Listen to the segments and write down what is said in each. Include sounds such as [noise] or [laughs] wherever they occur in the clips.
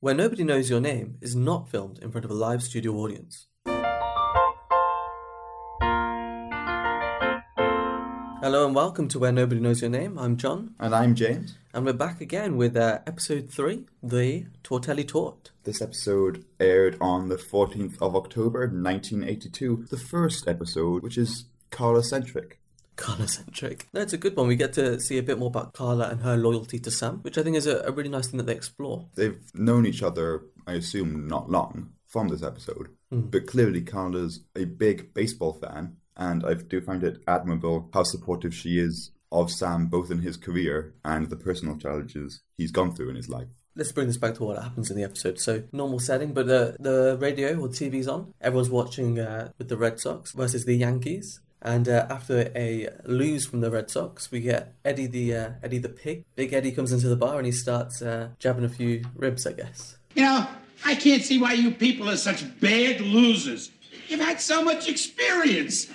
Where Nobody Knows Your Name is not filmed in front of a live studio audience. Hello and welcome to Where Nobody Knows Your Name. I'm John, And I'm James. and we're back again with uh, episode three, the Tortelli Tort. This episode aired on the 14th of October 1982. The first episode, which is Carla centric. Carla centric. No, it's a good one. We get to see a bit more about Carla and her loyalty to Sam, which I think is a, a really nice thing that they explore. They've known each other, I assume, not long from this episode. But clearly, Carla's a big baseball fan, and I do find it admirable how supportive she is of Sam, both in his career and the personal challenges he's gone through in his life. Let's bring this back to what happens in the episode. So, normal setting, but the, the radio or TV's on. Everyone's watching uh, with the Red Sox versus the Yankees. And uh, after a lose from the Red Sox, we get Eddie the uh, Eddie the pig. Big Eddie comes into the bar and he starts uh, jabbing a few ribs, I guess. You know, I can't see why you people are such bad losers. You've had so much experience.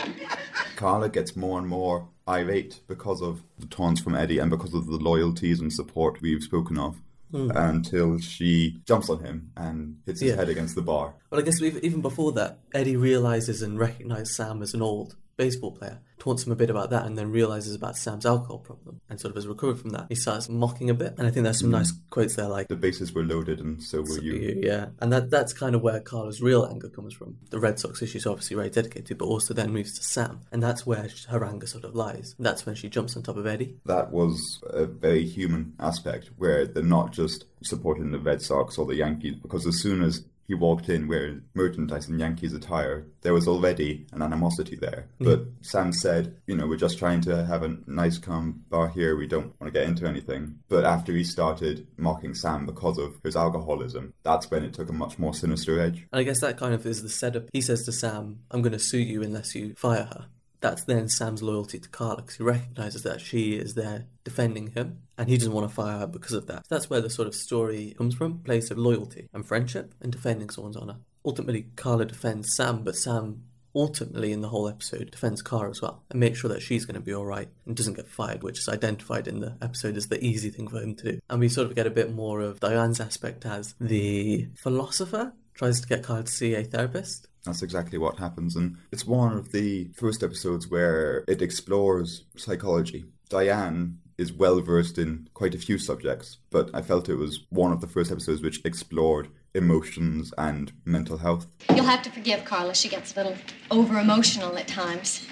[laughs] Carla gets more and more irate because of the taunts from Eddie and because of the loyalties and support we've spoken of. Mm. Until she jumps on him and hits his Yeah. head against the bar. Well, I guess even before that, Eddie realizes and recognizes Sam as an old baseball player, taunts him a bit about that, and then realizes about Sam's alcohol problem, and sort of has recovered from that. He starts mocking a bit, and I think there's some mm. nice quotes there, like The bases were loaded and so were you. Yeah, and that that's kind of where Carla's real anger comes from. The Red Sox issue is obviously very dedicated, but also then moves to Sam, and that's where her anger sort of lies. That's when she jumps on top of Eddie. That was a very human aspect where they're not just supporting the Red Sox or the Yankees because as soon as he walked in wearing merchandise in Yankees attire, there was already an animosity there. Mm-hmm. But Sam said, you know, we're just trying to have a nice, calm bar here. We don't want to get into anything. But after he started mocking Sam because of his alcoholism, that's when it took a much more sinister edge. And I guess that kind of is the setup. He says to Sam, "I'm going to sue you unless you fire her." That's then Sam's loyalty to Carla because he recognizes that she is there defending him, and he doesn't want to fire her because of that. That's where the sort of story comes from: place of loyalty and friendship, and defending someone's honor. Ultimately, Carla defends Sam, but Sam ultimately in the whole episode defends Carla as well and makes sure that she's going to be all right and doesn't get fired, which is identified in the episode as the easy thing for him to do. And we sort of get a bit more of Diane's aspect as the philosopher tries to get Carla to see a therapist. That's exactly what happens, and it's one of the first episodes where it explores psychology. Diane is well versed in quite a few subjects, but I felt it was one of the first episodes which explored emotions and mental health. You'll have to forgive Carla. She gets a little over emotional at times.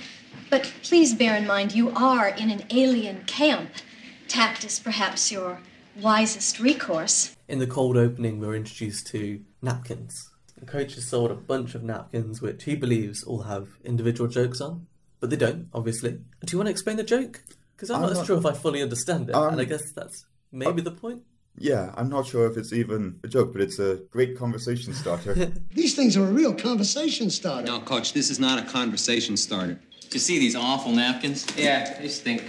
But please bear in mind you are in an alien camp. Tact is perhaps your wisest recourse. In the cold opening, we're introduced to napkins. The coach has sold a bunch of napkins which he believes all have individual jokes on, but they don't, obviously. Do you want to explain the joke? Because I'm, I'm not, not- sure if I fully understand it, Um, and I guess that's maybe the point. Yeah, I'm not sure if it's even a joke, but it's a great conversation starter. [laughs] These things are a real conversation starter. No, Coach, this is not a conversation starter. You see these awful napkins? Yeah, they stink.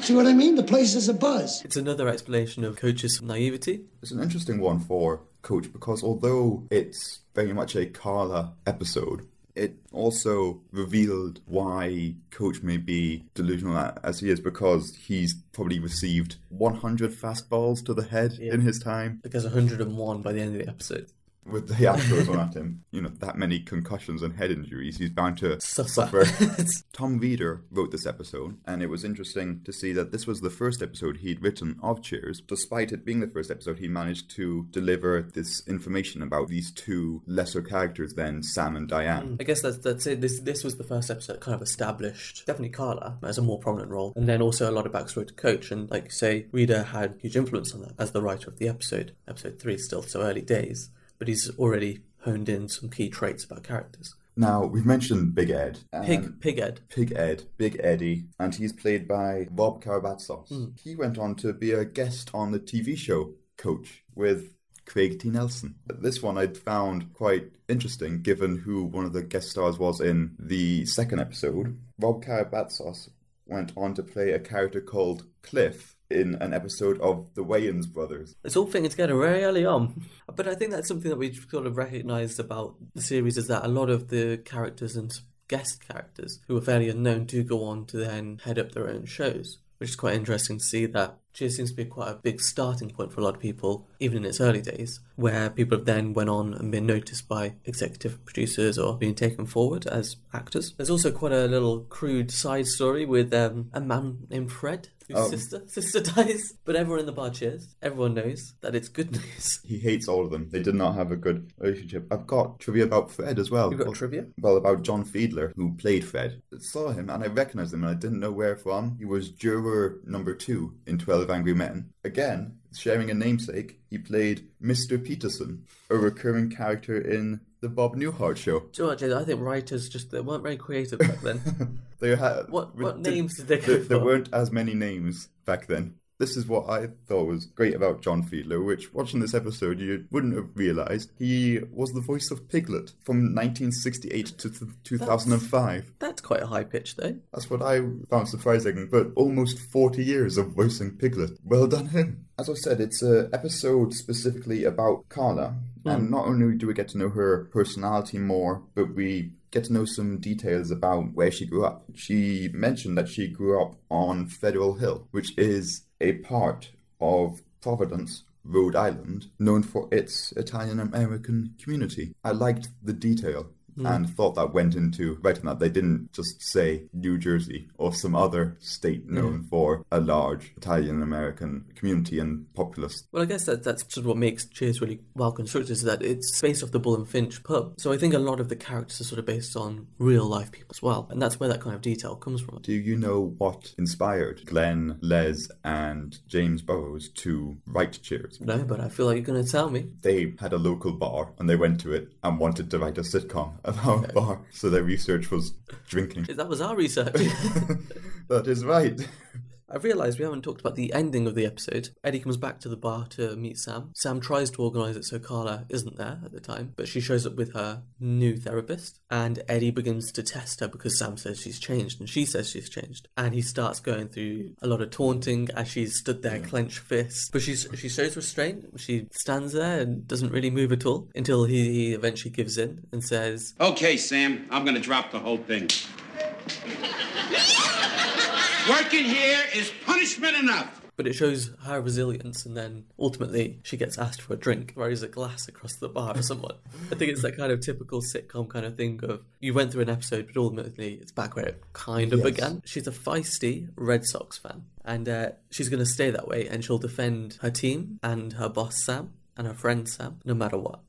See what I mean? The place is a buzz. It's another explanation of coach's naivety. It's an interesting one for Coach because although it's very much a Carla episode, it also revealed why Coach may be delusional as he is because he's probably received 100 fastballs to the head in his time Because 101 by the end of the episode. With the Astros on at him. You know, that many concussions and head injuries, he's bound to Suffer. suffer. [laughs] Tom Reeder wrote this episode, and it was interesting to see that this was the first episode he'd written of Cheers. Despite it being the first episode, he managed to deliver this information about these two lesser characters than Sam and Diane. Mm. I guess that's that's it. This this was the first episode that kind of established definitely Carla as a more prominent role, and then also a lot of backstory to Coach. And like you say, Reeder had huge influence on that as the writer of the episode. Episode three still so early days, but he's already honed in some key traits about characters. Now, we've mentioned Big Ed. Pig Pig Ed. Pig Ed, Big Eddie, and he's played by Bob Karabatsos. Hmm. He went on to be a guest on the TV show Coach with Craig T. Nelson. This one I'd found quite interesting given who one of the guest stars was in the second episode. Ron Karabatsos went on to play a character called Cliff in an episode of The Wayans Brothers. It's all fitting together very early on. [laughs] But I think that's something that we've sort of recognised about the series is that a lot of the characters and guest characters who are fairly unknown do go on to then head up their own shows, which is quite interesting to see that Cheers seems to be quite a big starting point for a lot of people even in its early days, where people have then went on and been noticed by executive producers or been taken forward as actors. There's also quite a little crude side story with um, a man named Fred. Whose Oh. sister [laughs] sister dies, but everyone in the bar cheers. Everyone knows that it's good [laughs] news. He hates all of them. They did not have a good relationship. I've got trivia about Fred as well. You've got Well- trivia? Well, about John Fiedler, who played Fred. I saw him and I recognized him and I didn't know where from. He was juror number two in 12 Angry Men. Again, sharing a namesake, he played Mr. Peterson, a recurring character in the Bob Newhart show. Do you know what, Jay? I think writers just they weren't very creative back then. [laughs] They had What- what did- names did they there, there weren't as many names back then. This is what I thought was great about John Fiedler, which watching this episode you wouldn't have realised. He was the voice of Piglet from 1968 to th- 2005. That's quite a high pitch, though. That's what I found surprising, but almost 40 years of voicing Piglet. Well done him. As I said, it's an episode specifically about Carla, and hmm. not only do we get to know her personality more, but we get to know some details about where she grew up. She mentioned that she grew up on Federal Hill, which is a part of Providence, Rhode Island, known for its Italian American community. I liked the detail Mm. and thought that went into writing that. They didn't just say New Jersey or some other state known for a large Italian American community and populace. Well, I guess that that's sort of what makes Cheers really well constructed is that it's based off the Bull and Finch pub. So I think a lot of the characters are sort of based on real life people as well, and that's where that kind of detail comes from. Do you know what inspired Glen, Les, and James Burrows to write Cheers? No, but I feel like you're going to tell me. They had a local bar and they went to it and wanted to write a sitcom [laughs] about bar. So their research was drinking. That was our research. [laughs] that is right. [laughs] I realised we haven't talked about the ending of the episode. Eddie comes back to the bar to meet Sam. Sam tries to organise it so Carla isn't there at the time, but she shows up with her new therapist. And Eddie begins to test her because Sam says she's changed and she says she's changed. And he starts going through a lot of taunting as she's stood there, clenched fists. But she's she shows restraint. She stands there and doesn't really move at all until he, he eventually gives in and says, Okay, Sam, I'm gonna drop the whole thing. [laughs] Working here is punishment enough. But it shows her resilience, and then ultimately she gets asked for a drink, throws a glass across the bar for someone. I think it's that kind of typical sitcom kind of thing of you went through an episode, but ultimately it's back where it kind of Yes. began. She's a feisty Red Sox fan, and uh, she's going to stay that way, and she'll defend her team and her boss Sam and her friend Sam, no matter what.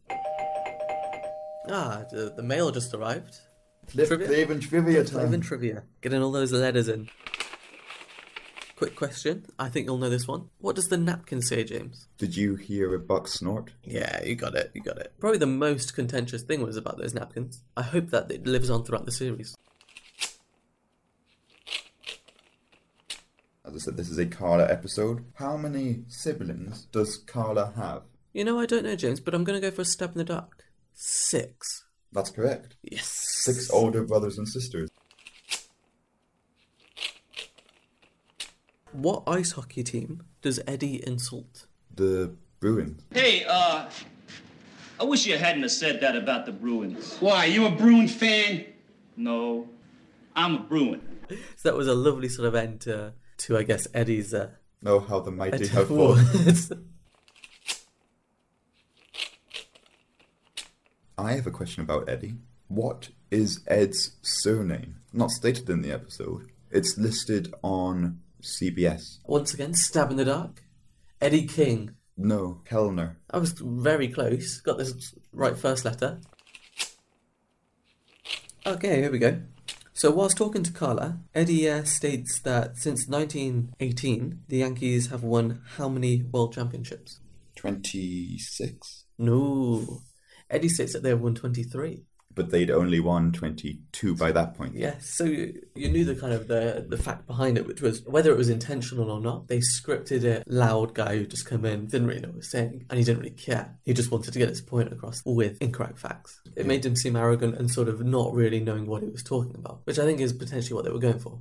Ah, the, the mail just arrived. Cliff Trivia? Clavin trivia Live in trivia. Getting all those letters in. Quick question. I think you'll know this one. What does the napkin say, James? Did you hear a buck snort? Yeah, you got it. You got it. Probably the most contentious thing was about those napkins. I hope that it lives on throughout the series. As I said, this is a Carla episode. How many siblings does Carla have? You know, I don't know, James, but I'm going to go for a stab in the dark. Six. That's correct. Yes. Six older brothers and sisters. What ice hockey team does Eddie insult? The Bruins. Hey, uh, I wish you hadn't have said that about the Bruins. Why, you a Bruin fan? No, I'm a Bruin. So [laughs] that was a lovely sort of end to, to I guess, Eddie's uh, Know how the mighty Eddie have fallen. [laughs] I have a question about Eddie. What is Ed's surname? Not stated in the episode. It's listed on CBS. Once again, stab in the dark. Eddie King. No, Kellner. I was very close. Got this right first letter. Okay, here we go. So, whilst talking to Carla, Eddie uh, states that since 1918, the Yankees have won how many World Championships? 26? No. Eddie states that they have won 23. But they'd only won 22 by that point. Yes, so you, you knew the kind of the the fact behind it, which was whether it was intentional or not. They scripted it. Loud guy who just come in, didn't really know what he was saying, and he didn't really care. He just wanted to get his point across with incorrect facts. It made him seem arrogant and sort of not really knowing what he was talking about, which I think is potentially what they were going for.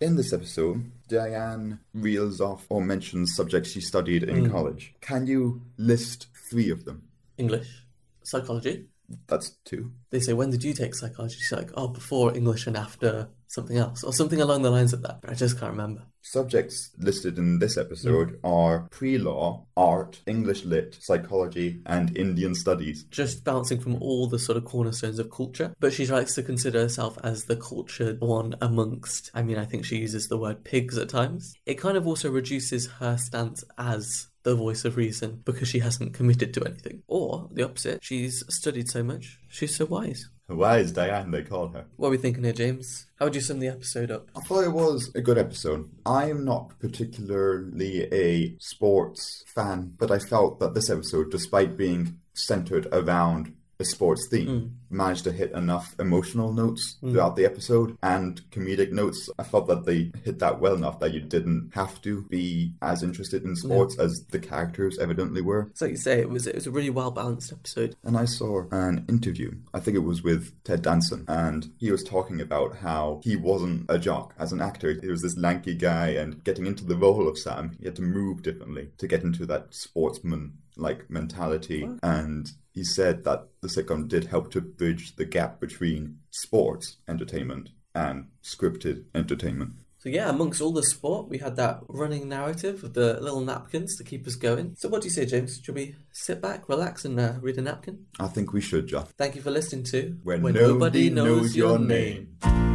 In this episode, Diane reels off or mentions subjects she studied in hmm. college. Can you list three of them? English, psychology. That's two. They say, when did you take psychology? She's like, oh, before English and after something else, or something along the lines of that. But I just can't remember. Subjects listed in this episode mm. are pre law, art, English lit, psychology, and Indian studies. just bouncing from all the sort of cornerstones of culture, but she likes to consider herself as the cultured one amongst. I mean, I think she uses the word pigs at times. It kind of also reduces her stance as the voice of reason because she hasn't committed to anything. Or the opposite, she's studied so much, she's so wise. Wise Diane, they call her. What are we thinking here, James? How would you sum the episode up? I thought it was a good episode. I am not particularly a sports fan, but I felt that this episode, despite being centered around a sports theme, hmm. Managed to hit enough emotional notes hmm. throughout the episode and comedic notes. I felt that they hit that well enough that you didn't have to be as interested in hmm. sports as the characters evidently were. So you say it was it was a really well balanced episode. And I saw an interview, I think it was with Ted Danson, and he was talking about how he wasn't a jock as an actor. He was this lanky guy, and getting into the role of Sam, he had to move differently to get into that sportsman like mentality. And he said that the sitcom did help to bridge the gap between sports entertainment and scripted entertainment. So yeah, amongst all the sport, we had that running narrative of the little napkins to keep us going. So what do you say, James? Should we sit back, relax, and uh, read a napkin? I think we should, John. Thank you for listening to When Nobody Knows Your Name.